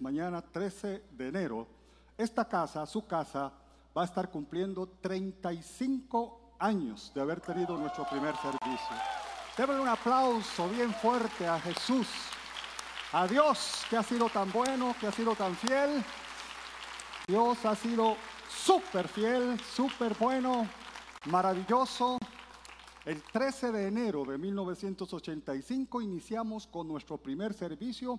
mañana 13 de enero, esta casa, su casa, va a estar cumpliendo 35 años de haber tenido nuestro primer servicio. Denle un aplauso bien fuerte a Jesús, a Dios que ha sido tan bueno, que ha sido tan fiel. Dios ha sido súper fiel, súper bueno, maravilloso. El 13 de enero de 1985 iniciamos con nuestro primer servicio.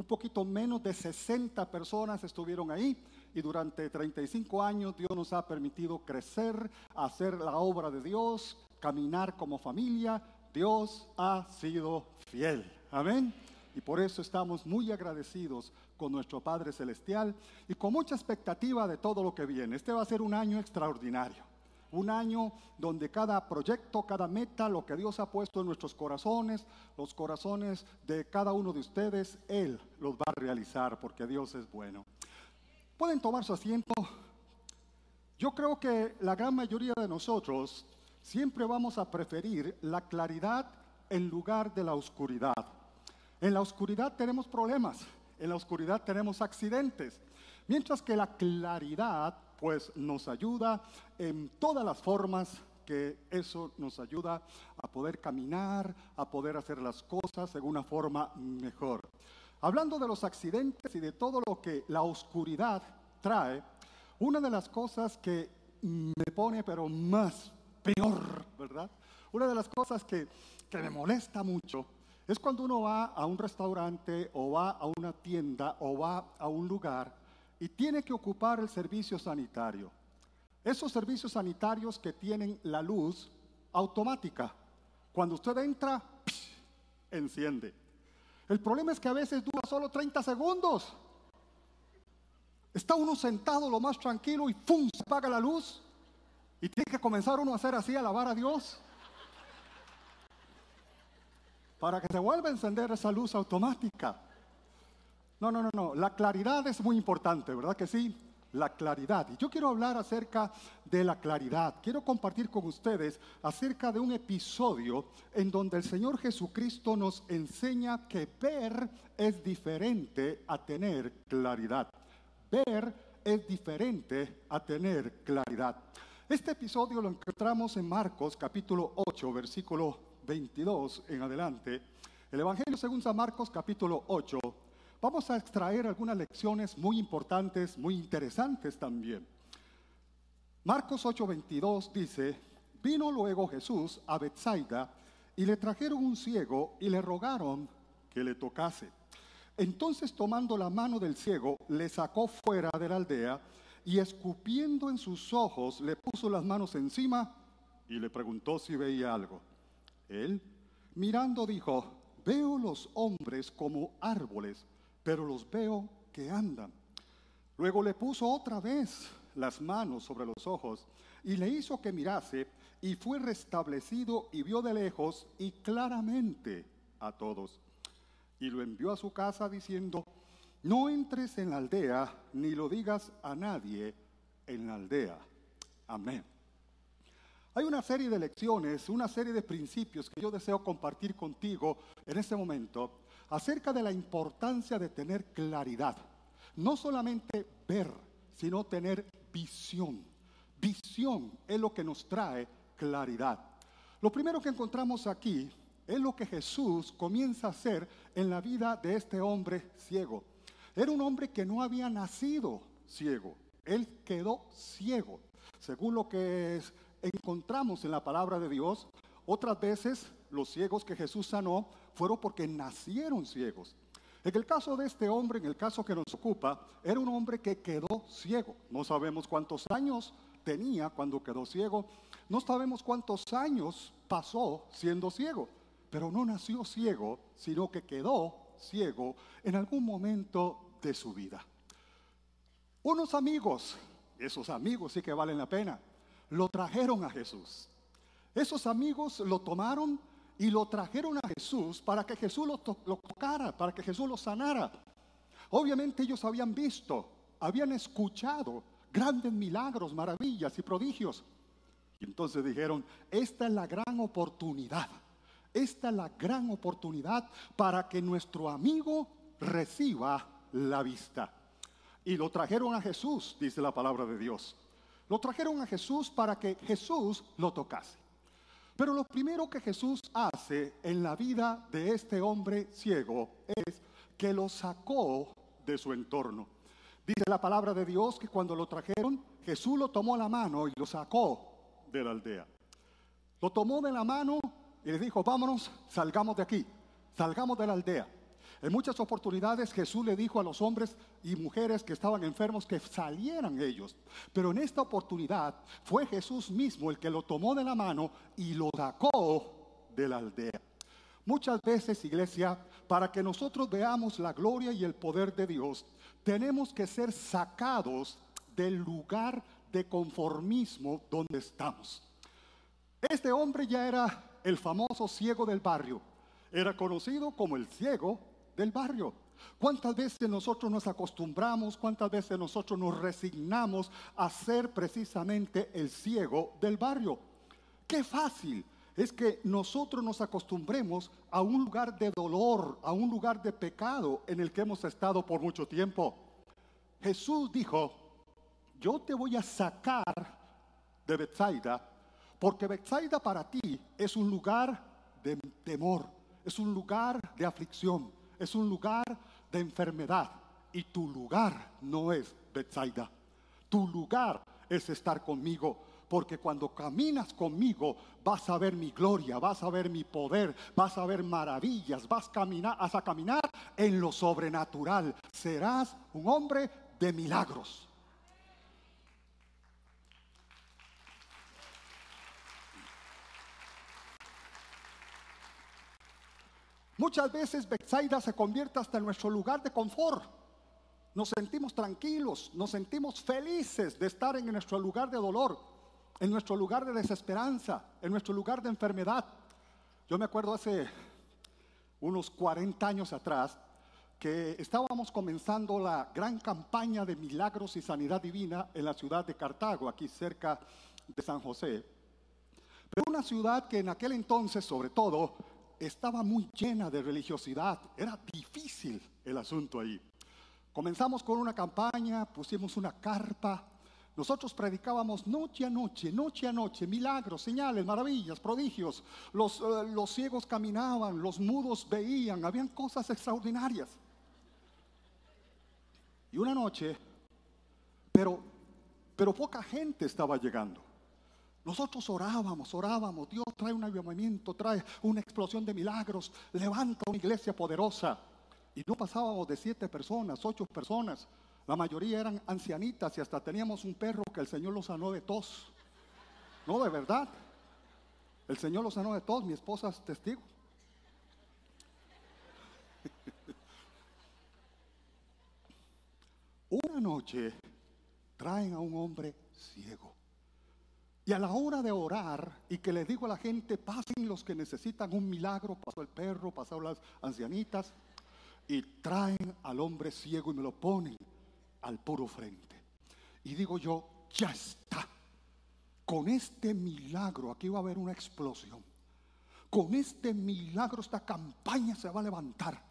Un poquito menos de 60 personas estuvieron ahí y durante 35 años Dios nos ha permitido crecer, hacer la obra de Dios, caminar como familia. Dios ha sido fiel. Amén. Y por eso estamos muy agradecidos con nuestro Padre Celestial y con mucha expectativa de todo lo que viene. Este va a ser un año extraordinario. Un año donde cada proyecto, cada meta, lo que Dios ha puesto en nuestros corazones, los corazones de cada uno de ustedes, Él los va a realizar porque Dios es bueno. Pueden tomar su asiento. Yo creo que la gran mayoría de nosotros siempre vamos a preferir la claridad en lugar de la oscuridad. En la oscuridad tenemos problemas, en la oscuridad tenemos accidentes, mientras que la claridad pues nos ayuda en todas las formas que eso nos ayuda a poder caminar, a poder hacer las cosas de una forma mejor. Hablando de los accidentes y de todo lo que la oscuridad trae, una de las cosas que me pone pero más peor, ¿verdad? Una de las cosas que, que me molesta mucho es cuando uno va a un restaurante o va a una tienda o va a un lugar y tiene que ocupar el servicio sanitario. Esos servicios sanitarios que tienen la luz automática. Cuando usted entra, enciende. El problema es que a veces dura solo 30 segundos. Está uno sentado lo más tranquilo y ¡pum! se apaga la luz. Y tiene que comenzar uno a hacer así, a alabar a Dios. Para que se vuelva a encender esa luz automática. No, no, no, no. La claridad es muy importante, ¿verdad que sí? La claridad. Y yo quiero hablar acerca de la claridad. Quiero compartir con ustedes acerca de un episodio en donde el Señor Jesucristo nos enseña que ver es diferente a tener claridad. Ver es diferente a tener claridad. Este episodio lo encontramos en Marcos capítulo 8, versículo 22 en adelante. El Evangelio según San Marcos capítulo 8 vamos a extraer algunas lecciones muy importantes, muy interesantes también. Marcos 8:22 dice, vino luego Jesús a Bethsaida y le trajeron un ciego y le rogaron que le tocase. Entonces tomando la mano del ciego, le sacó fuera de la aldea y escupiendo en sus ojos, le puso las manos encima y le preguntó si veía algo. Él, mirando, dijo, veo los hombres como árboles pero los veo que andan. Luego le puso otra vez las manos sobre los ojos y le hizo que mirase y fue restablecido y vio de lejos y claramente a todos. Y lo envió a su casa diciendo, no entres en la aldea ni lo digas a nadie en la aldea. Amén. Hay una serie de lecciones, una serie de principios que yo deseo compartir contigo en este momento acerca de la importancia de tener claridad. No solamente ver, sino tener visión. Visión es lo que nos trae claridad. Lo primero que encontramos aquí es lo que Jesús comienza a hacer en la vida de este hombre ciego. Era un hombre que no había nacido ciego. Él quedó ciego. Según lo que encontramos en la palabra de Dios, otras veces los ciegos que Jesús sanó fueron porque nacieron ciegos. En el caso de este hombre, en el caso que nos ocupa, era un hombre que quedó ciego. No sabemos cuántos años tenía cuando quedó ciego. No sabemos cuántos años pasó siendo ciego. Pero no nació ciego, sino que quedó ciego en algún momento de su vida. Unos amigos, esos amigos sí que valen la pena, lo trajeron a Jesús. Esos amigos lo tomaron y lo trajeron a Jesús para que Jesús lo, tocara, para que Jesús lo sanara. Obviamente ellos habían visto, habían escuchado grandes milagros, maravillas y prodigios. Y entonces dijeron, esta es la gran oportunidad, esta es la gran oportunidad para que nuestro amigo reciba la vista. Y lo trajeron a Jesús, dice la palabra de Dios. Lo trajeron a Jesús para que Jesús lo tocase. Pero lo primero que Jesús hace en la vida de este hombre ciego es que lo sacó de su entorno. Dice la palabra de Dios que cuando lo trajeron, Jesús lo tomó la mano y lo sacó de la aldea. Lo tomó de la mano y le dijo, vámonos, salgamos de aquí, salgamos de la aldea. En muchas oportunidades Jesús le dijo a los hombres y mujeres que estaban enfermos que salieran ellos. Pero en esta oportunidad fue Jesús mismo el que lo tomó de la mano y lo sacó de la aldea. Muchas veces, iglesia, para que nosotros veamos la gloria y el poder de Dios, tenemos que ser sacados del lugar de conformismo donde estamos. Este hombre ya era el famoso ciego del barrio. Era conocido como el ciego del barrio. ¿Cuántas veces nosotros nos acostumbramos, cuántas veces nosotros nos resignamos a ser precisamente el ciego del barrio? Qué fácil es que nosotros nos acostumbremos a un lugar de dolor, a un lugar de pecado en el que hemos estado por mucho tiempo. Jesús dijo, yo te voy a sacar de Bethsaida, porque Bethsaida para ti es un lugar de temor, es un lugar de aflicción, es un lugar de enfermedad. Y tu lugar no es Bethsaida. Tu lugar es estar conmigo. Porque cuando caminas conmigo vas a ver mi gloria, vas a ver mi poder, vas a ver maravillas, vas caminar, a caminar en lo sobrenatural. Serás un hombre de milagros. Muchas veces Bethsaida se convierte hasta en nuestro lugar de confort. Nos sentimos tranquilos, nos sentimos felices de estar en nuestro lugar de dolor, en nuestro lugar de desesperanza, en nuestro lugar de enfermedad. Yo me acuerdo hace unos 40 años atrás que estábamos comenzando la gran campaña de milagros y sanidad divina en la ciudad de Cartago, aquí cerca de San José. Pero una ciudad que en aquel entonces, sobre todo, estaba muy llena de religiosidad. Era difícil el asunto ahí. Comenzamos con una campaña, pusimos una carpa. Nosotros predicábamos noche a noche, noche a noche, milagros, señales, maravillas, prodigios. Los, eh, los ciegos caminaban, los mudos veían, habían cosas extraordinarias. Y una noche, pero, pero poca gente estaba llegando. Nosotros orábamos, orábamos, Dios trae un avivamiento, trae una explosión de milagros, levanta una iglesia poderosa. Y no pasábamos de siete personas, ocho personas. La mayoría eran ancianitas y hasta teníamos un perro que el Señor lo sanó de tos. No, de verdad. El Señor lo sanó de tos, mi esposa es testigo. Una noche traen a un hombre ciego. Y a la hora de orar y que le digo a la gente, pasen los que necesitan un milagro, pasó el perro, pasó las ancianitas, y traen al hombre ciego y me lo ponen al puro frente. Y digo yo, ya está. Con este milagro aquí va a haber una explosión. Con este milagro esta campaña se va a levantar.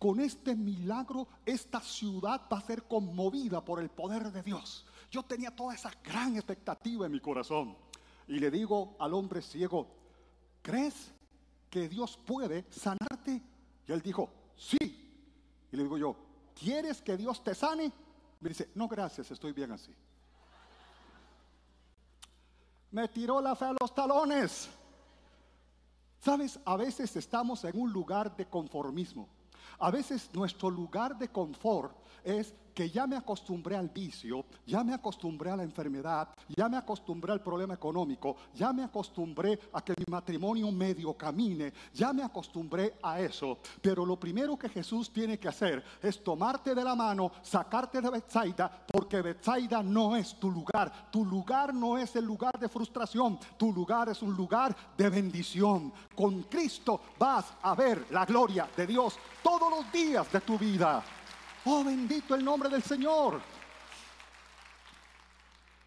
Con este milagro esta ciudad va a ser conmovida por el poder de Dios. Yo tenía toda esa gran expectativa en mi corazón. Y le digo al hombre ciego, ¿crees que Dios puede sanarte? Y él dijo, sí. Y le digo yo, ¿quieres que Dios te sane? Me dice, no, gracias, estoy bien así. Me tiró la fe a los talones. Sabes, a veces estamos en un lugar de conformismo. A veces nuestro lugar de confort es que ya me acostumbré al vicio, ya me acostumbré a la enfermedad, ya me acostumbré al problema económico, ya me acostumbré a que mi matrimonio medio camine, ya me acostumbré a eso. Pero lo primero que Jesús tiene que hacer es tomarte de la mano, sacarte de Bethsaida, porque Bethsaida no es tu lugar. Tu lugar no es el lugar de frustración, tu lugar es un lugar de bendición. Con Cristo vas a ver la gloria de Dios todos los días de tu vida. Oh, bendito el nombre del Señor.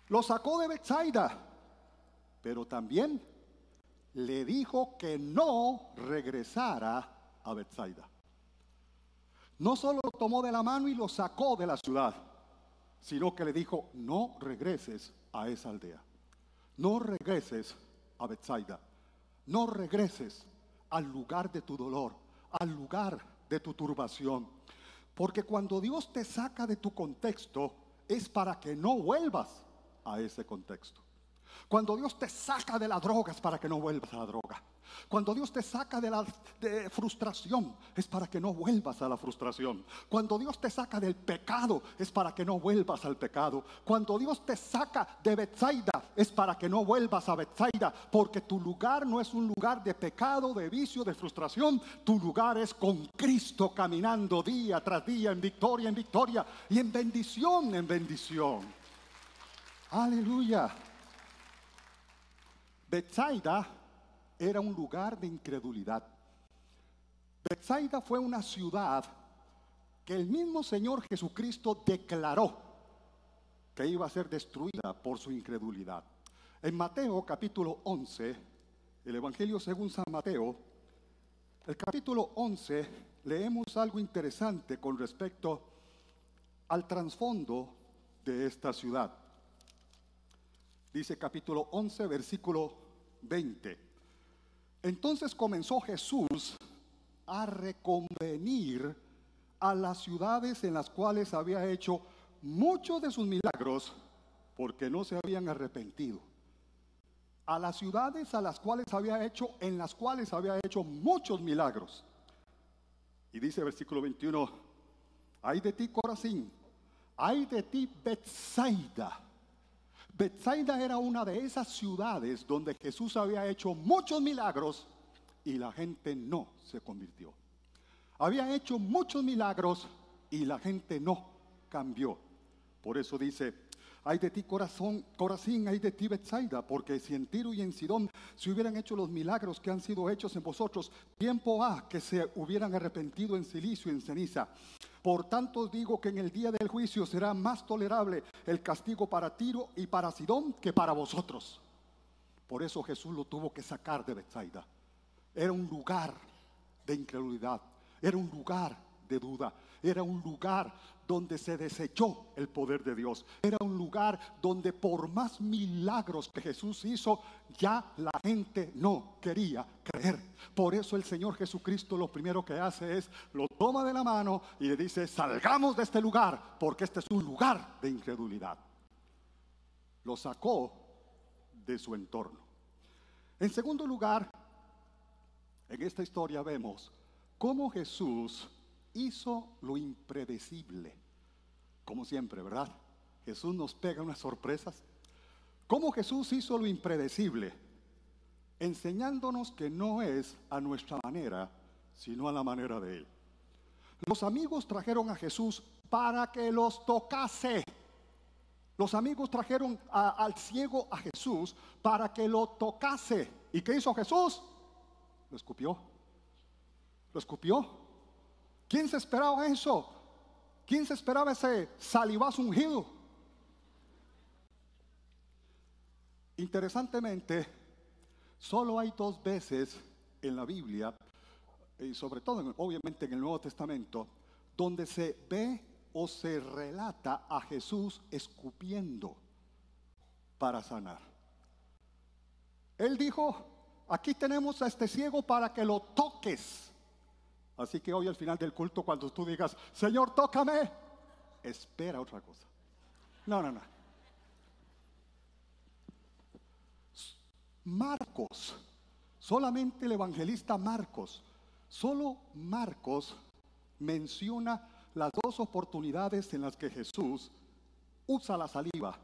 Lo sacó de Bethsaida, pero también le dijo que no regresara a Bethsaida. no solo lo tomó de la mano y lo sacó de la ciudad, sino que le dijo, no regreses a esa aldea, no regreses a Bethsaida, no regreses al lugar de tu dolor, al lugar de tu turbación. Porque cuando Dios te saca de tu contexto es para que no vuelvas a ese contexto. Cuando Dios te saca de la droga es para que no vuelvas a la droga. Cuando Dios te saca de la frustración es para que no vuelvas a la frustración. Cuando Dios te saca del pecado es para que no vuelvas al pecado. Cuando Dios te saca de Bethsaida es para que no vuelvas a Bethsaida, porque tu lugar no es un lugar de pecado, de vicio, de frustración. Tu lugar es con Cristo caminando día tras día en victoria, en victoria y en bendición, en bendición. Aleluya. Bethsaida era un lugar de incredulidad. Bethsaida fue una ciudad que el mismo Señor Jesucristo declaró que iba a ser destruida por su incredulidad. En Mateo capítulo 11, el Evangelio según San Mateo, el capítulo 11, leemos algo interesante con respecto al trasfondo de esta ciudad. Dice capítulo 11, versículo 20. Entonces comenzó Jesús a reconvenir a las ciudades en las cuales había hecho muchos de sus milagros porque no se habían arrepentido. A las ciudades a las cuales había hecho, en las cuales había hecho muchos milagros. Y dice versículo 21, hay de ti Corazín, hay de ti Bethsaida Bethsaida era una de esas ciudades donde Jesús había hecho muchos milagros y la gente no se convirtió. Había hecho muchos milagros y la gente no cambió. Por eso dice, hay de ti corazón, Corazín, hay de ti Bethsaida, porque si en Tiro y en Sidón se hubieran hecho los milagros que han sido hechos en vosotros, tiempo ha que se hubieran arrepentido en silicio y en ceniza. Por tanto digo que en el día del juicio será más tolerable el castigo para Tiro y para Sidón que para vosotros. Por eso Jesús lo tuvo que sacar de Bethsaida. Era un lugar de incredulidad, era un lugar de duda, era un lugar donde se desechó el poder de Dios. Era un lugar donde por más milagros que Jesús hizo, ya la gente no quería creer. Por eso el Señor Jesucristo lo primero que hace es, lo toma de la mano y le dice, salgamos de este lugar, porque este es un lugar de incredulidad. Lo sacó de su entorno. En segundo lugar, en esta historia vemos cómo Jesús hizo lo impredecible. Como siempre, ¿verdad? Jesús nos pega unas sorpresas. ¿Cómo Jesús hizo lo impredecible? Enseñándonos que no es a nuestra manera, sino a la manera de Él. Los amigos trajeron a Jesús para que los tocase. Los amigos trajeron al ciego a Jesús para que lo tocase. ¿Y qué hizo Jesús? Lo escupió. Lo escupió. ¿Quién se esperaba eso? ¿Quién se esperaba ese salivazo ungido? Interesantemente, solo hay dos veces en la Biblia, y sobre todo obviamente en el Nuevo Testamento, donde se ve o se relata a Jesús escupiendo para sanar. Él dijo, aquí tenemos a este ciego para que lo toques. Así que hoy al final del culto, cuando tú digas, Señor, tócame, espera otra cosa. No, no, no. Marcos, solamente el evangelista Marcos, solo Marcos menciona las dos oportunidades en las que Jesús usa la saliva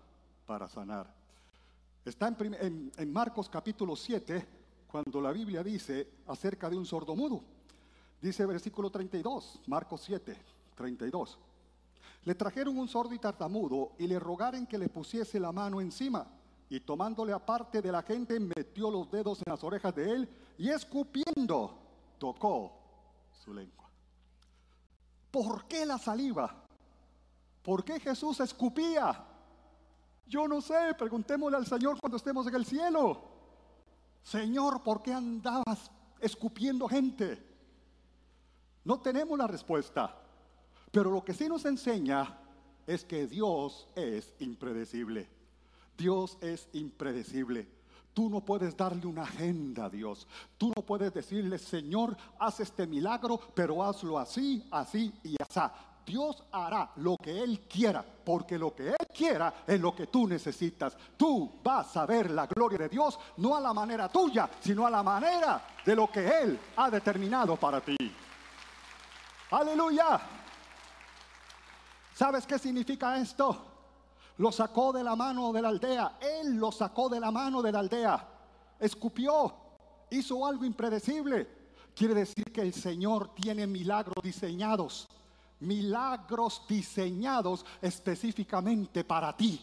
para sanar. Está en, Marcos capítulo 7, cuando la Biblia dice acerca de un sordomudo. Dice versículo 32, Marcos 7, 32. Le trajeron un sordo y tartamudo y le rogaron que le pusiese la mano encima. Y tomándole aparte de la gente, metió los dedos en las orejas de él y escupiendo, tocó su lengua. ¿Por qué la saliva? ¿Por qué Jesús escupía? Yo no sé, preguntémosle al Señor cuando estemos en el cielo. Señor, ¿por qué andabas escupiendo gente? No tenemos la respuesta, Pero lo que sí nos enseña es que Dios es impredecible. Dios es impredecible. Tú no puedes darle una agenda a Dios. Tú no puedes decirle, Señor, haz este milagro, pero hazlo así, así y así. Dios hará lo que Él quiera, porque lo que Él quiera es lo que tú necesitas. Tú vas a ver la gloria de Dios, no a la manera tuya, sino a la manera de lo que Él ha determinado para ti. Aleluya. ¿Sabes qué significa esto? Lo sacó de la mano de la aldea. Él lo sacó de la mano de la aldea. Escupió. Hizo algo impredecible. Quiere decir que el Señor tiene milagros diseñados. Milagros diseñados específicamente para ti.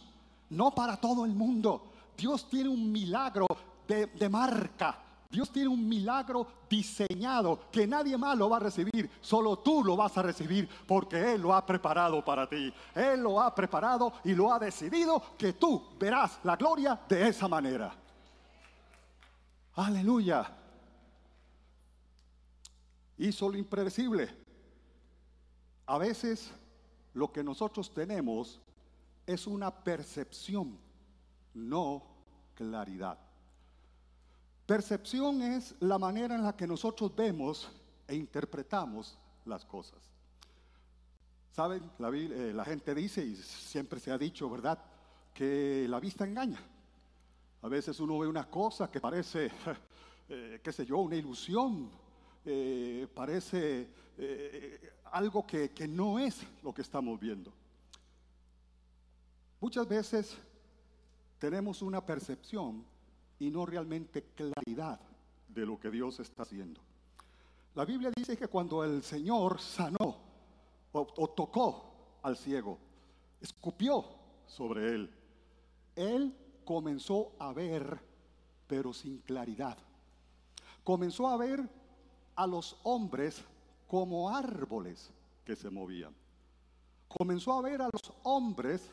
No para todo el mundo. Dios tiene un milagro de, de marca Dios tiene un milagro diseñado que nadie más lo va a recibir, solo tú lo vas a recibir porque Él lo ha preparado para ti. Él lo ha preparado y lo ha decidido que tú verás la gloria de esa manera. Aleluya. Hizo lo impredecible. A veces lo que nosotros tenemos es una percepción, no claridad. Percepción es la manera en la que nosotros vemos e interpretamos las cosas. Saben, la, eh, gente dice, y siempre se ha dicho, ¿verdad?, que la vista engaña. A veces uno ve una cosa que parece, eh, qué sé yo, una ilusión, eh, parece algo que, que no es lo que estamos viendo. Muchas veces tenemos una percepción y no realmente claridad de lo que Dios está haciendo. La Biblia dice que cuando el Señor sanó o, tocó al ciego, escupió sobre él, él comenzó a ver, pero sin claridad. Comenzó a ver a los hombres como árboles que se movían. Comenzó a ver a los hombres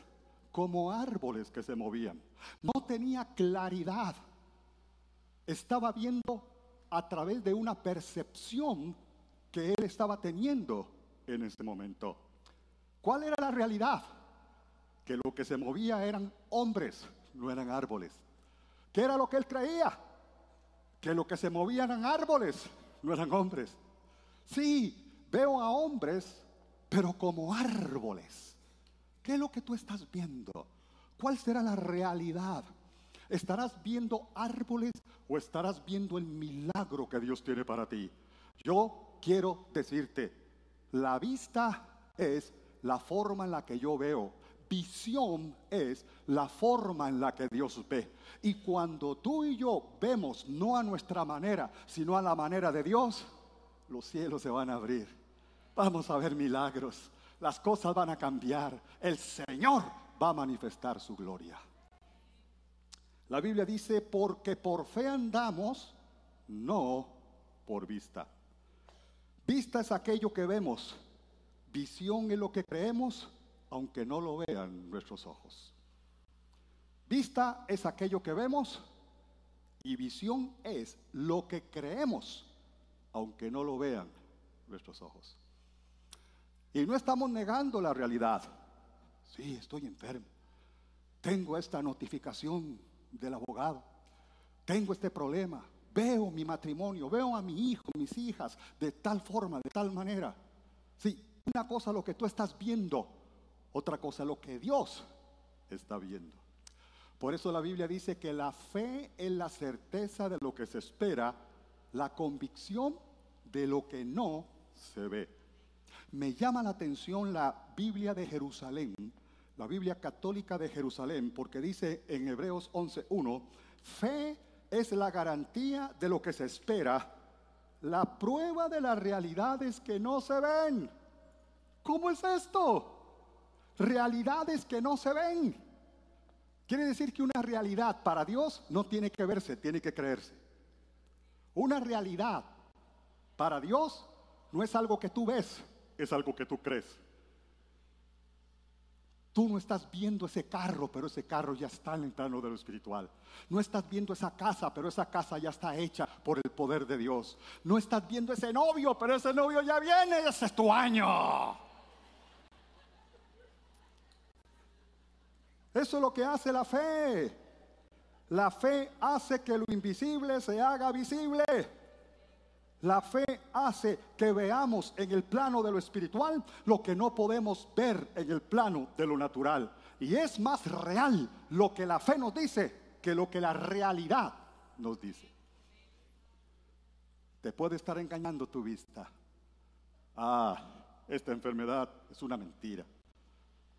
como árboles que se movían. No tenía claridad estaba viendo a través de una percepción que él estaba teniendo en ese momento. ¿Cuál era la realidad? Que lo que se movía eran hombres, no eran árboles. ¿Qué era lo que él creía? Que lo que se movía eran árboles, no eran hombres. Sí, veo a hombres, pero como árboles. ¿Qué es lo que tú estás viendo? ¿Cuál será la realidad? ¿Estarás viendo árboles o estarás viendo el milagro que Dios tiene para ti? Yo quiero decirte, la vista es la forma en la que yo veo. Visión es la forma en la que Dios ve. Y cuando tú y yo vemos no a nuestra manera, sino a la manera de Dios, los cielos se van a abrir. Vamos a ver milagros. Las cosas van a cambiar. El Señor va a manifestar su gloria. La Biblia dice, porque por fe andamos, no por vista. Vista es aquello que vemos, visión es lo que creemos, aunque no lo vean nuestros ojos. Vista es aquello que vemos y visión es lo que creemos, aunque no lo vean nuestros ojos. Y no estamos negando la realidad. Sí, estoy enfermo. Tengo esta notificación del abogado. Tengo este problema. Veo mi matrimonio, veo a mi hijo, mis hijas, de tal forma, de tal manera. Sí, una cosa lo que tú estás viendo, otra cosa lo que Dios está viendo. Por eso la Biblia dice que la fe es la certeza de lo que se espera, la convicción de lo que no se ve. Me llama la atención la Biblia de Jerusalén, la Biblia católica de Jerusalén, porque dice en Hebreos 11.1, fe es la garantía de lo que se espera, la prueba de las realidades que no se ven. ¿Cómo es esto? Realidades que no se ven. Quiere decir que una realidad para Dios no tiene que verse, tiene que creerse. Una realidad para Dios no es algo que tú ves, es algo que tú crees. Tú no estás viendo ese carro, pero ese carro ya está en el plano de lo espiritual. No estás viendo esa casa, pero esa casa ya está hecha por el poder de Dios. No estás viendo ese novio, pero ese novio ya viene, ese es tu año. Eso es lo que hace la fe. La fe hace que lo invisible se haga visible. La fe hace que veamos en el plano de lo espiritual lo que no podemos ver en el plano de lo natural. Y es más real lo que la fe nos dice que lo que la realidad nos dice. Te puede estar engañando tu vista. Ah, esta enfermedad es una mentira.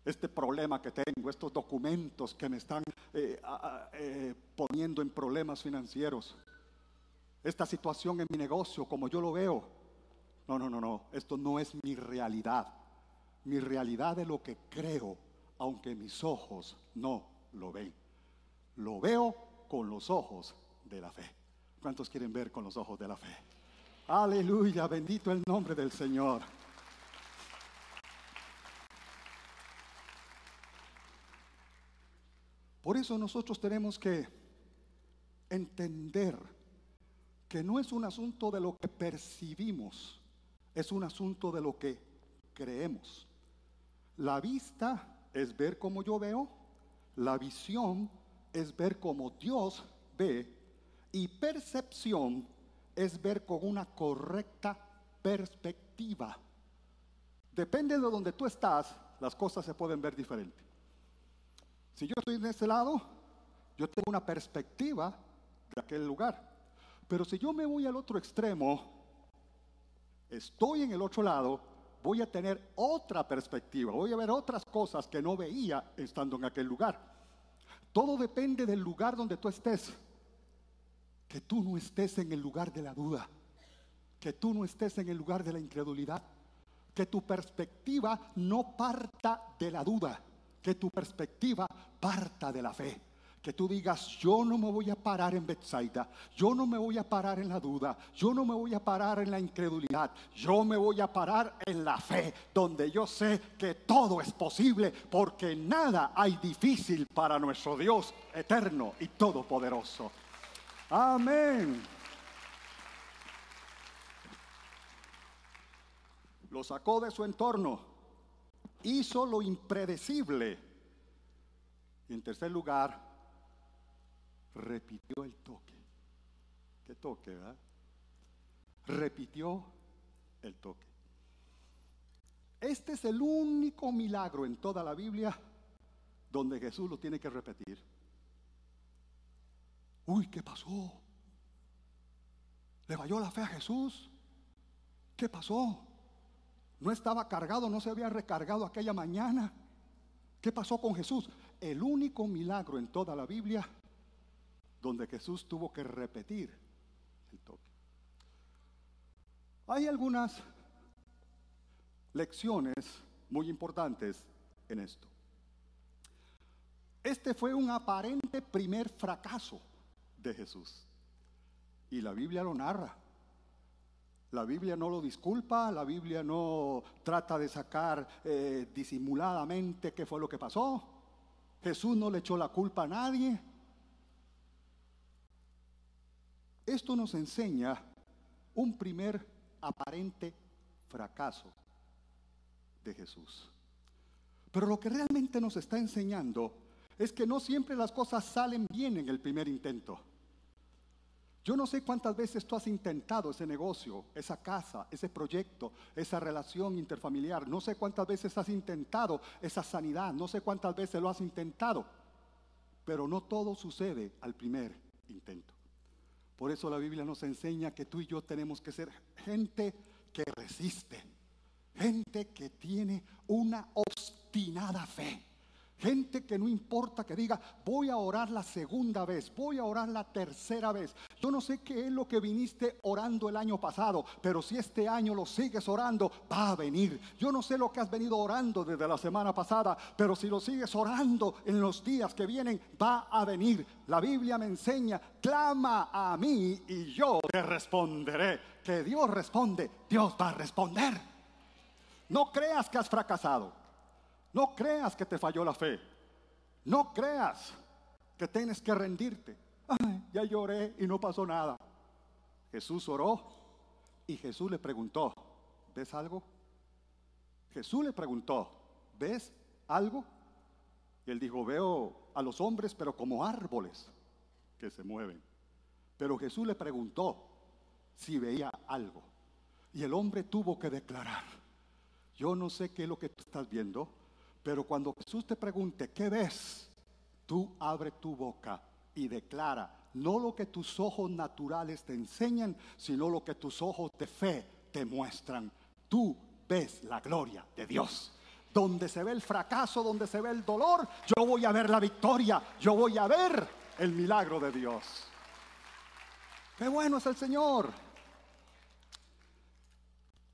Este problema que tengo, estos documentos que me están eh, eh, poniendo en problemas financieros, esta situación en mi negocio como yo lo veo. No, no, no, no, esto no es mi realidad. Mi realidad es lo que creo, aunque mis ojos no lo ven. Lo veo con los ojos de la fe. ¿Cuántos quieren ver con los ojos de la fe? Aleluya, bendito el nombre del Señor. Por eso nosotros tenemos que entender que no es un asunto de lo que percibimos, es un asunto de lo que creemos. La vista es ver como yo veo, la visión es ver como Dios ve y percepción es ver con una correcta perspectiva. Depende de donde tú estás, las cosas se pueden ver diferente. Si yo estoy en ese lado, yo tengo una perspectiva de aquel lugar. Pero si yo me voy al otro extremo, estoy en el otro lado, voy a tener otra perspectiva, voy a ver otras cosas que no veía estando en aquel lugar. Todo depende del lugar donde tú estés. Que tú no estés en el lugar de la duda, que tú no estés en el lugar de la incredulidad, que tu perspectiva no parta de la duda, que tu perspectiva parta de la fe que tú digas, yo no me voy a parar en Bethsaida, yo no me voy a parar en la duda, yo no me voy a parar en la incredulidad, yo me voy a parar en la fe, donde yo sé que todo es posible, porque nada hay difícil para nuestro Dios eterno y todopoderoso. Amén. Lo sacó de su entorno, hizo lo impredecible. Y en tercer lugar, repitió el toque. ¿Qué toque, verdad? Repitió el toque. Este es el único milagro en toda la Biblia donde Jesús lo tiene que repetir. Uy, ¿qué pasó? ¿Le vayó la fe a Jesús? ¿Qué pasó? ¿No estaba cargado? ¿No se había recargado aquella mañana? ¿Qué pasó con Jesús? El único milagro en toda la Biblia donde Jesús tuvo que repetir el toque. Hay algunas lecciones muy importantes en esto. Este fue un aparente primer fracaso de Jesús. Y la Biblia lo narra. La Biblia no lo disculpa, la Biblia no trata de sacar eh, disimuladamente qué fue lo que pasó. Jesús no le echó la culpa a nadie. Esto nos enseña un primer aparente fracaso de Jesús. Pero lo que realmente nos está enseñando es que no siempre las cosas salen bien en el primer intento. Yo no sé cuántas veces tú has intentado ese negocio, esa casa, ese proyecto, esa relación interfamiliar. No sé cuántas veces has intentado esa sanidad. No sé cuántas veces lo has intentado. Pero no todo sucede al primer intento. Por eso la Biblia nos enseña que tú y yo tenemos que ser gente que resiste, gente que tiene una obstinada fe. Gente que no importa que diga, voy a orar la segunda vez, voy a orar la tercera vez. Yo no sé qué es lo que viniste orando el año pasado, pero si este año lo sigues orando, va a venir. Yo no sé lo que has venido orando desde la semana pasada, pero si lo sigues orando en los días que vienen, va a venir. La Biblia me enseña, clama a mí y yo te responderé. Que Dios responde, Dios va a responder. No creas que has fracasado. No creas que te falló la fe. No creas que tienes que rendirte. Ya lloré y no pasó nada. Jesús oró y Jesús le preguntó, ¿ves algo? Jesús le preguntó, ¿ves algo? Y él dijo, veo a los hombres, pero como árboles que se mueven. Pero Jesús le preguntó si veía algo. Y el hombre tuvo que declarar, yo no sé qué es lo que tú estás viendo, pero cuando Jesús te pregunte, ¿qué ves? Tú abre tu boca y declara, no lo que tus ojos naturales te enseñan, sino lo que tus ojos de fe te muestran. Tú ves la gloria de Dios. Donde se ve el fracaso, donde se ve el dolor, yo voy a ver la victoria, yo voy a ver el milagro de Dios. Qué bueno es el Señor.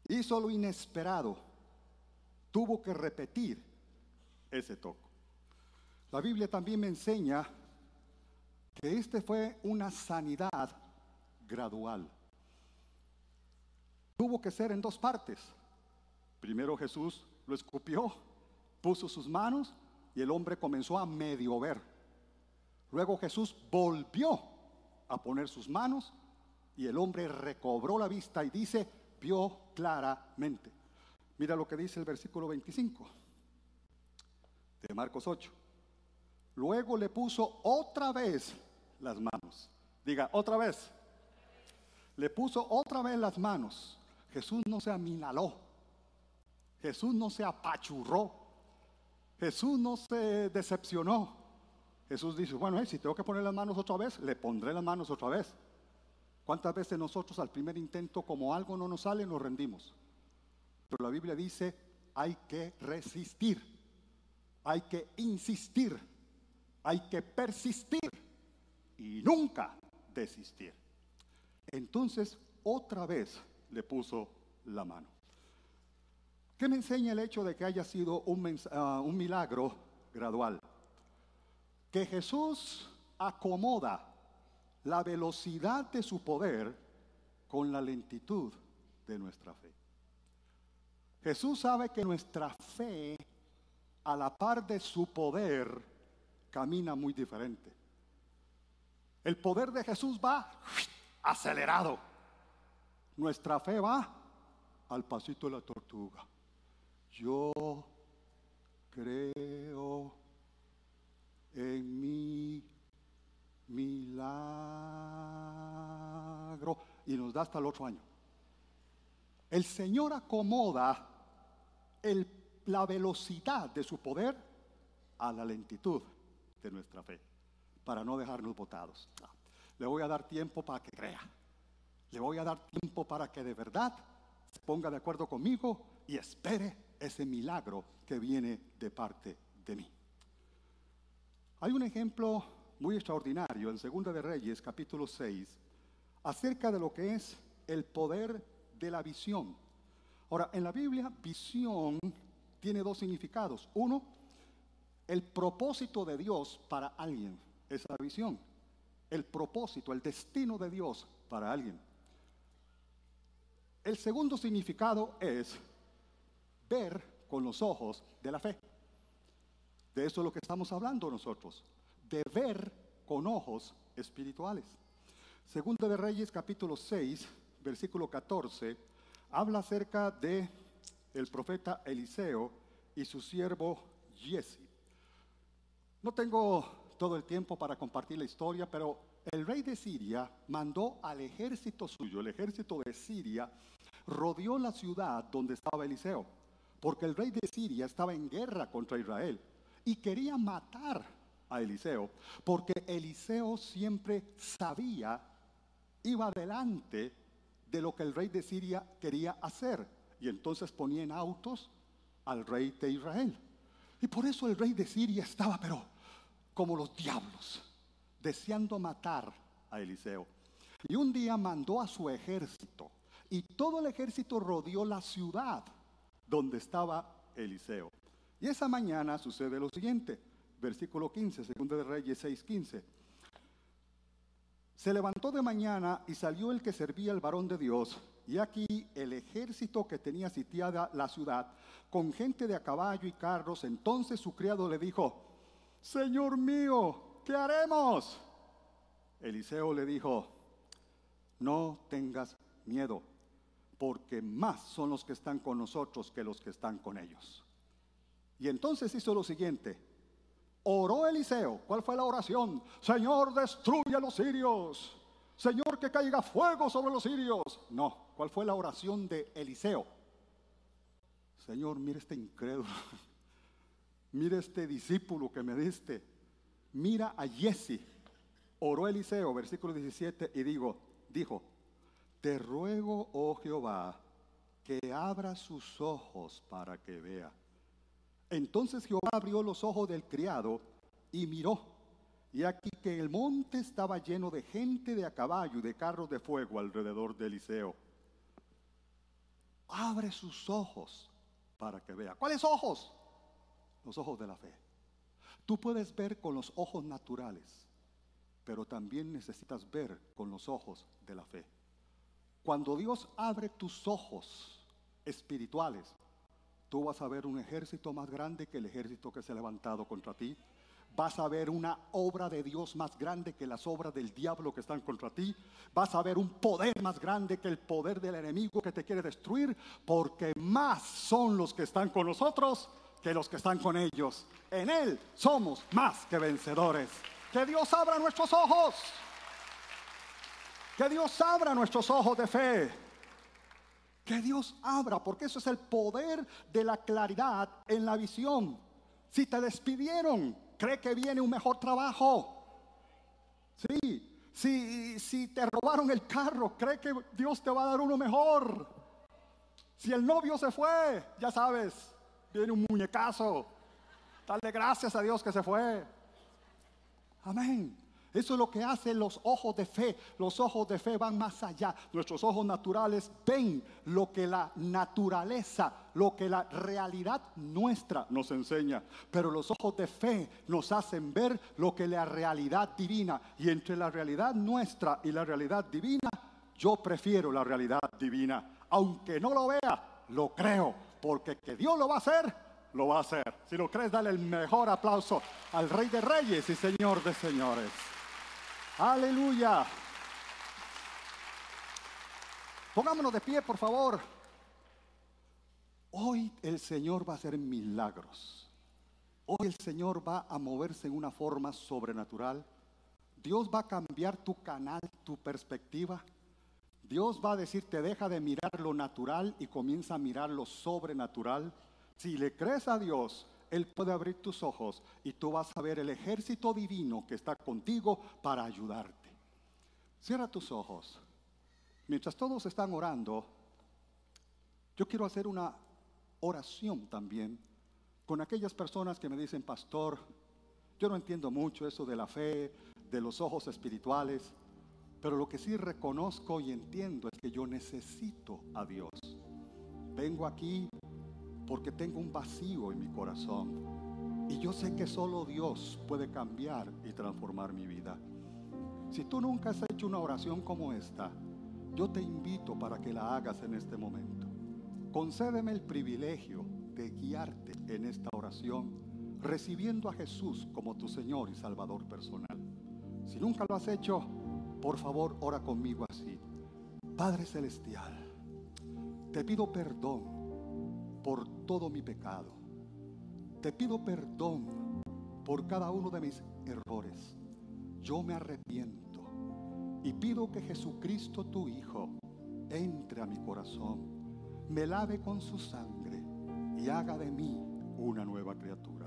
Hizo lo inesperado. Tuvo que repetir ese toco. La Biblia también me enseña que este fue una sanidad gradual. Tuvo que ser en dos partes. Primero Jesús lo escupió, puso sus manos y el hombre comenzó a medio ver. Luego Jesús volvió a poner sus manos y el hombre recobró la vista y dice, vio claramente. Mira lo que dice el versículo 25 de Marcos 8. Luego le puso otra vez las manos. Diga, otra vez. Le puso otra vez las manos. Jesús no se aminaló. Jesús no se apachurró. Jesús no se decepcionó. Jesús dice, bueno, eh, si tengo que poner las manos otra vez, le pondré las manos otra vez. ¿Cuántas veces nosotros al primer intento, como algo no nos sale, nos rendimos? Pero la Biblia dice, hay que resistir, hay que insistir, hay que persistir y nunca desistir. Entonces, otra vez le puso la mano. ¿Qué me enseña el hecho de que haya sido un, ah, un milagro gradual? Que Jesús acomoda la velocidad de su poder con la lentitud de nuestra fe. Jesús sabe que nuestra fe, a la par de su poder, camina muy diferente. El poder de Jesús va acelerado. Nuestra fe va al pasito de la tortuga. Yo creo en mi milagro. Y nos da hasta el otro año. El Señor acomoda la velocidad de su poder a la lentitud de nuestra fe para no dejarnos botados. Le voy a dar tiempo para que crea. Le voy a dar tiempo para que de verdad se ponga de acuerdo conmigo y espere ese milagro que viene de parte de mí. Hay un ejemplo muy extraordinario en Segunda de Reyes, capítulo 6, acerca de lo que es el poder de la visión. Ahora, en la Biblia, visión tiene dos significados. Uno, el propósito de Dios para alguien esa visión, el propósito, el destino de Dios para alguien. El segundo significado es ver con los ojos de la fe. De eso es lo que estamos hablando nosotros, de ver con ojos espirituales. Segunda de Reyes capítulo 6, versículo 14, habla acerca de el profeta Eliseo y su siervo Jesse. No tengo todo el tiempo para compartir la historia, pero el rey de Siria mandó al ejército suyo, el ejército de Siria, rodeó la ciudad donde estaba Eliseo, porque el rey de Siria estaba en guerra contra Israel y quería matar a Eliseo, porque Eliseo siempre sabía, iba adelante de lo que el rey de Siria quería hacer, y entonces ponía en autos al rey de Israel. Y por eso el rey de Siria estaba, pero como los diablos, deseando matar a Eliseo. Y un día mandó a su ejército y todo el ejército rodeó la ciudad donde estaba Eliseo. Y esa mañana sucede lo siguiente, versículo 15, segundo de Reyes 6:15. Se levantó de mañana y salió el que servía al varón de Dios, y aquí el ejército que tenía sitiada la ciudad, con gente de a caballo y carros, entonces su criado le dijo, Señor mío, ¿qué haremos? Eliseo le dijo, no tengas miedo, porque más son los que están con nosotros que los que están con ellos. Y entonces hizo lo siguiente, Oró Eliseo. ¿Cuál fue la oración? Señor, destruye a los sirios. Señor, que caiga fuego sobre los sirios. No, ¿cuál fue la oración de Eliseo? Señor, mire este incrédulo. Mire este discípulo que me diste. Mira a Jesse. Oró Eliseo, versículo 17, y digo, dijo, te ruego, oh Jehová, que abra sus ojos para que vea. Entonces Jehová abrió los ojos del criado y miró. Y aquí que el monte estaba lleno de gente de a caballo y de carros de fuego alrededor de Eliseo. Abre sus ojos para que vea. ¿Cuáles ojos? Los ojos de la fe. Tú puedes ver con los ojos naturales, pero también necesitas ver con los ojos de la fe. Cuando Dios abre tus ojos espirituales, tú vas a ver un ejército más grande que el ejército que se ha levantado contra ti. Vas a ver una obra de Dios más grande que las obras del diablo que están contra ti. Vas a ver un poder más grande que el poder del enemigo que te quiere destruir, porque más son los que están con nosotros que los que están con ellos. En Él somos más que vencedores. Que Dios abra nuestros ojos. Que Dios abra nuestros ojos de fe. Que Dios abra, porque eso es el poder de la claridad en la visión. Si te despidieron, cree que viene un mejor trabajo. Sí, si, si te robaron el carro, cree que Dios te va a dar uno mejor. Si el novio se fue, ya sabes, viene un muñecazo. Dale gracias a Dios que se fue. Amén. Eso es lo que hacen los ojos de fe. Los ojos de fe van más allá. Nuestros ojos naturales ven lo que la naturaleza, lo que la realidad nuestra nos enseña. Pero los ojos de fe nos hacen ver lo que la realidad divina. Y entre la realidad nuestra y la realidad divina, yo prefiero la realidad divina. Aunque no lo vea, lo creo. Porque que Dios lo va a hacer, lo va a hacer. Si lo crees, dale el mejor aplauso al Rey de Reyes y Señor de Señores. Aleluya. Pongámonos de pie, por favor. Hoy el Señor va a hacer milagros. Hoy el Señor va a moverse en una forma sobrenatural. Dios va a cambiar tu canal, tu perspectiva. Dios va a decirte, deja de mirar lo natural y comienza a mirar lo sobrenatural. Si le crees a Dios, él puede abrir tus ojos y tú vas a ver el ejército divino que está contigo para ayudarte. Cierra tus ojos. Mientras todos están orando, yo quiero hacer una oración también con aquellas personas que me dicen, pastor, yo no entiendo mucho eso de la fe, de los ojos espirituales, pero lo que sí reconozco y entiendo es que yo necesito a Dios. Vengo aquí porque tengo un vacío en mi corazón. Y yo sé que solo Dios puede cambiar y transformar mi vida. Si tú nunca has hecho una oración como esta, yo te invito para que la hagas en este momento. Concédeme el privilegio de guiarte en esta oración, recibiendo a Jesús como tu Señor y Salvador personal. Si nunca lo has hecho, por favor, ora conmigo así. Padre Celestial, te pido perdón por todo mi pecado. Te pido perdón por cada uno de mis errores. Yo me arrepiento y pido que Jesucristo tu Hijo entre a mi corazón, me lave con su sangre y haga de mí una nueva criatura.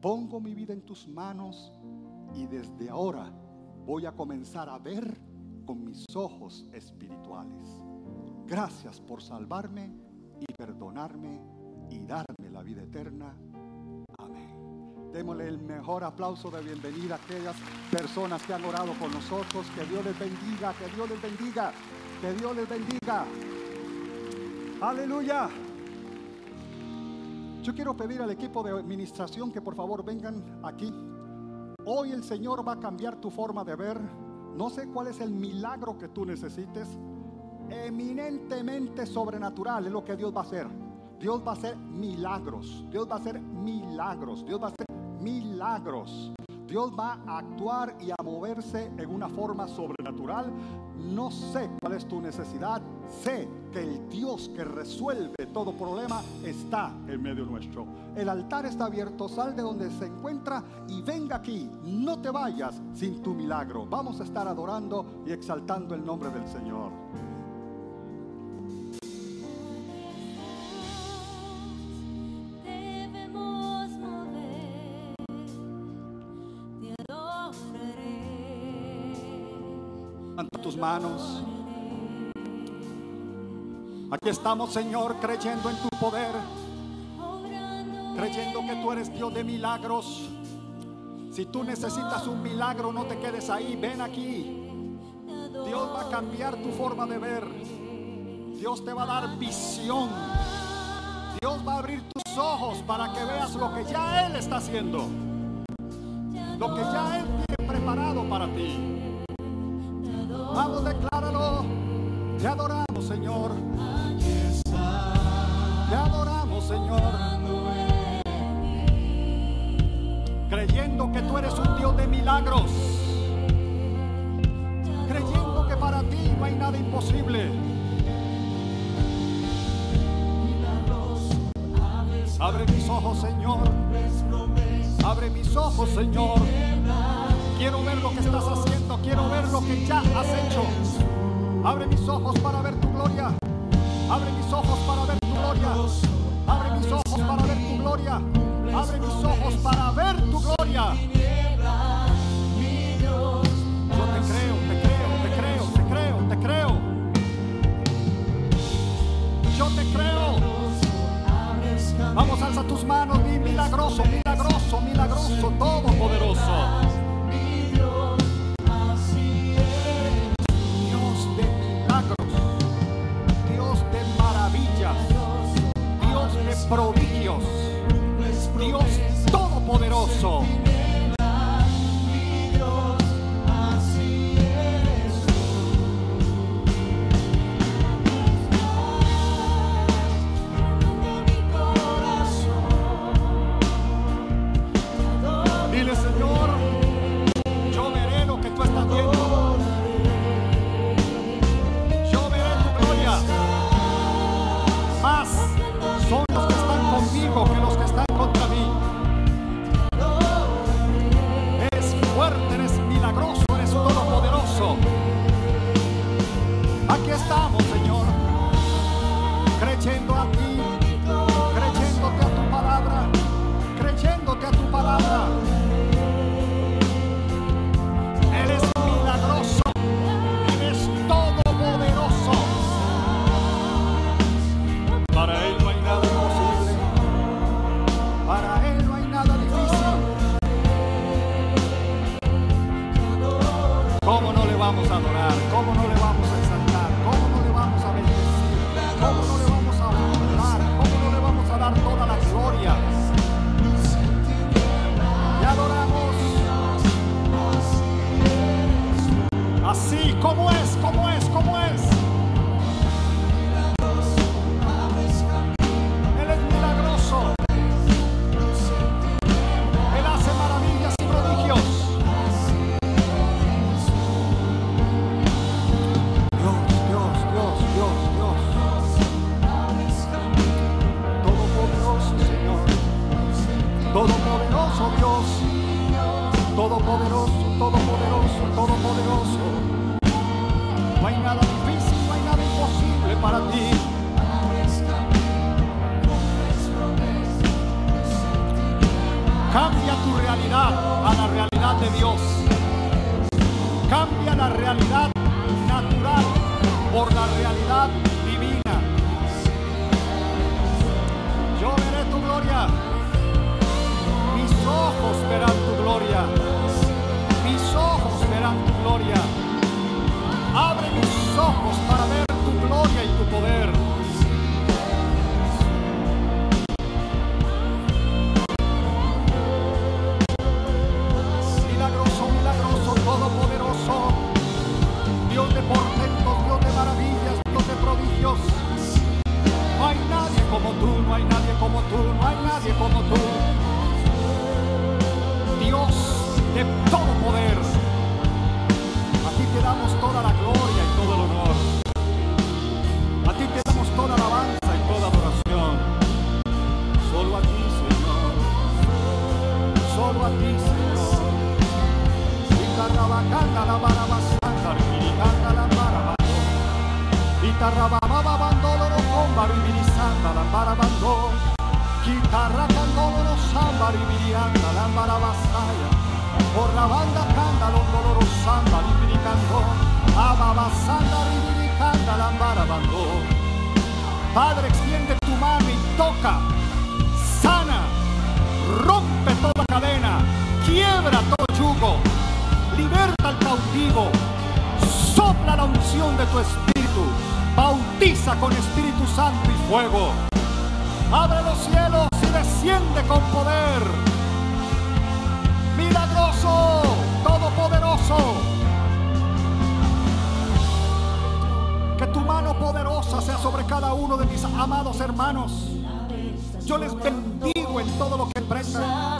Pongo mi vida en tus manos y desde ahora voy a comenzar a ver con mis ojos espirituales. Gracias por salvarme y perdonarme y darme la vida eterna. Amén. Démosle el mejor aplauso de bienvenida a aquellas personas que han orado con nosotros. Que Dios les bendiga, que Dios les bendiga, que Dios les bendiga. Aleluya. Yo quiero pedir al equipo de administración que por favor vengan aquí. Hoy el Señor va a cambiar tu forma de ver. No sé cuál es el milagro que tú necesites eminentemente sobrenatural es lo que Dios va a hacer. Dios va a hacer milagros. Dios va a hacer milagros. Dios va a hacer milagros. Dios va a actuar y a moverse en una forma sobrenatural. No sé cuál es tu necesidad. Sé que el Dios que resuelve todo problema está en medio nuestro. El altar está abierto. Sal de donde se encuentra y venga aquí. No te vayas sin tu milagro. Vamos a estar adorando y exaltando el nombre del Señor. Manos. Aquí estamos, Señor, creyendo en tu poder, creyendo que tú eres Dios de milagros. Si tú necesitas un milagro, no te quedes ahí, ven aquí. Dios va a cambiar tu forma de ver. Dios te va a dar visión. Dios va a abrir tus ojos para que veas lo que ya Él está haciendo. Lo que ya Él tiene preparado para ti. Vamos, decláralo. Te adoramos, Señor. Te adoramos, Señor. Creyendo que tú eres un Dios de milagros. Creyendo que para ti no hay nada imposible. Abre mis ojos, Señor. Abre mis ojos, Señor. Quiero ver lo que estás haciendo. Quiero ver lo que ya has hecho. Abre mis ojos para ver tu gloria. Abre mis ojos para ver tu gloria. Abre mis ojos para ver tu gloria. Abre mis ojos para ver tu gloria. Yo te creo, te creo, te creo, te creo, te creo. Yo te creo. Vamos, alza tus manos, mi milagroso, milagroso, milagroso, todopoderoso. Prodigios, Dios todopoderoso. Con poder. Milagroso, todopoderoso. Que tu mano poderosa sea sobre cada uno de mis amados hermanos. Yo les bendigo en todo lo que emprendan.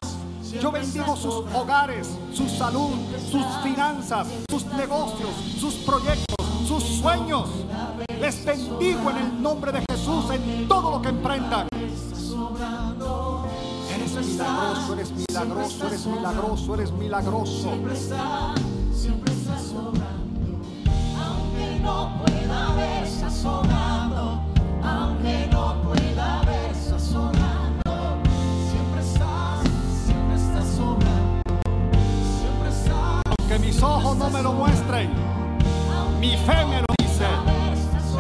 Yo bendigo sus hogares, su salud, sus finanzas, sus negocios, sus proyectos, sus sueños. Les bendigo en el nombre de Jesús en todo lo que emprendan. Eres milagroso, eres milagroso, eres milagroso, eres milagroso. Aunque no pueda ver, estás sobrando. Aunque no pueda ver, estás sobrando. Siempre estás, siempre estás sobrando. Siempre estás, Aunque mis ojos no me lo muestren, mi fe me lo dice.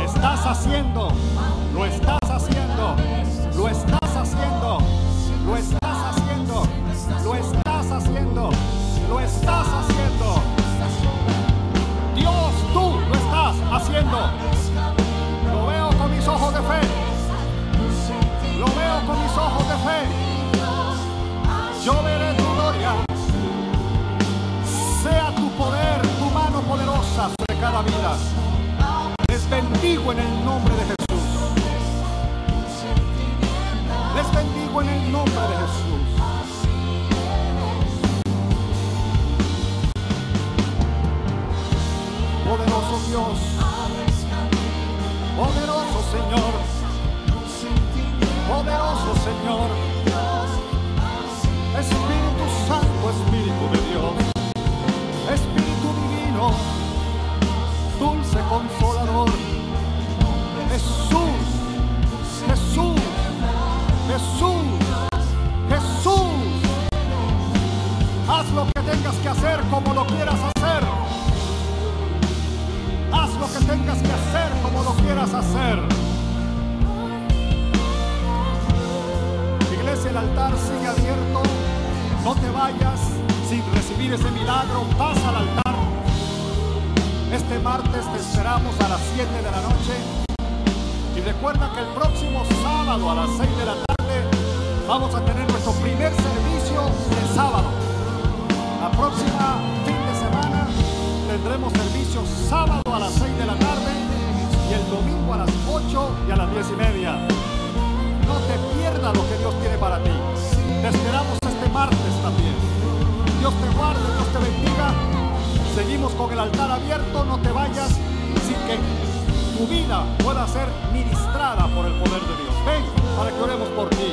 Estás haciendo, lo estás haciendo, lo estás haciendo, lo estás haciendo, lo estás haciendo, lo estás haciendo. Dios, tú lo estás haciendo. Lo veo con mis ojos de fe. Lo veo con mis ojos de fe. Yo veré tu gloria. Sea tu poder, tu mano poderosa sobre cada vida. Dios te guarde, Dios te bendiga. Seguimos con el altar abierto, no te vayas sin que tu vida pueda ser ministrada por el poder de Dios. Ven para que oremos por ti.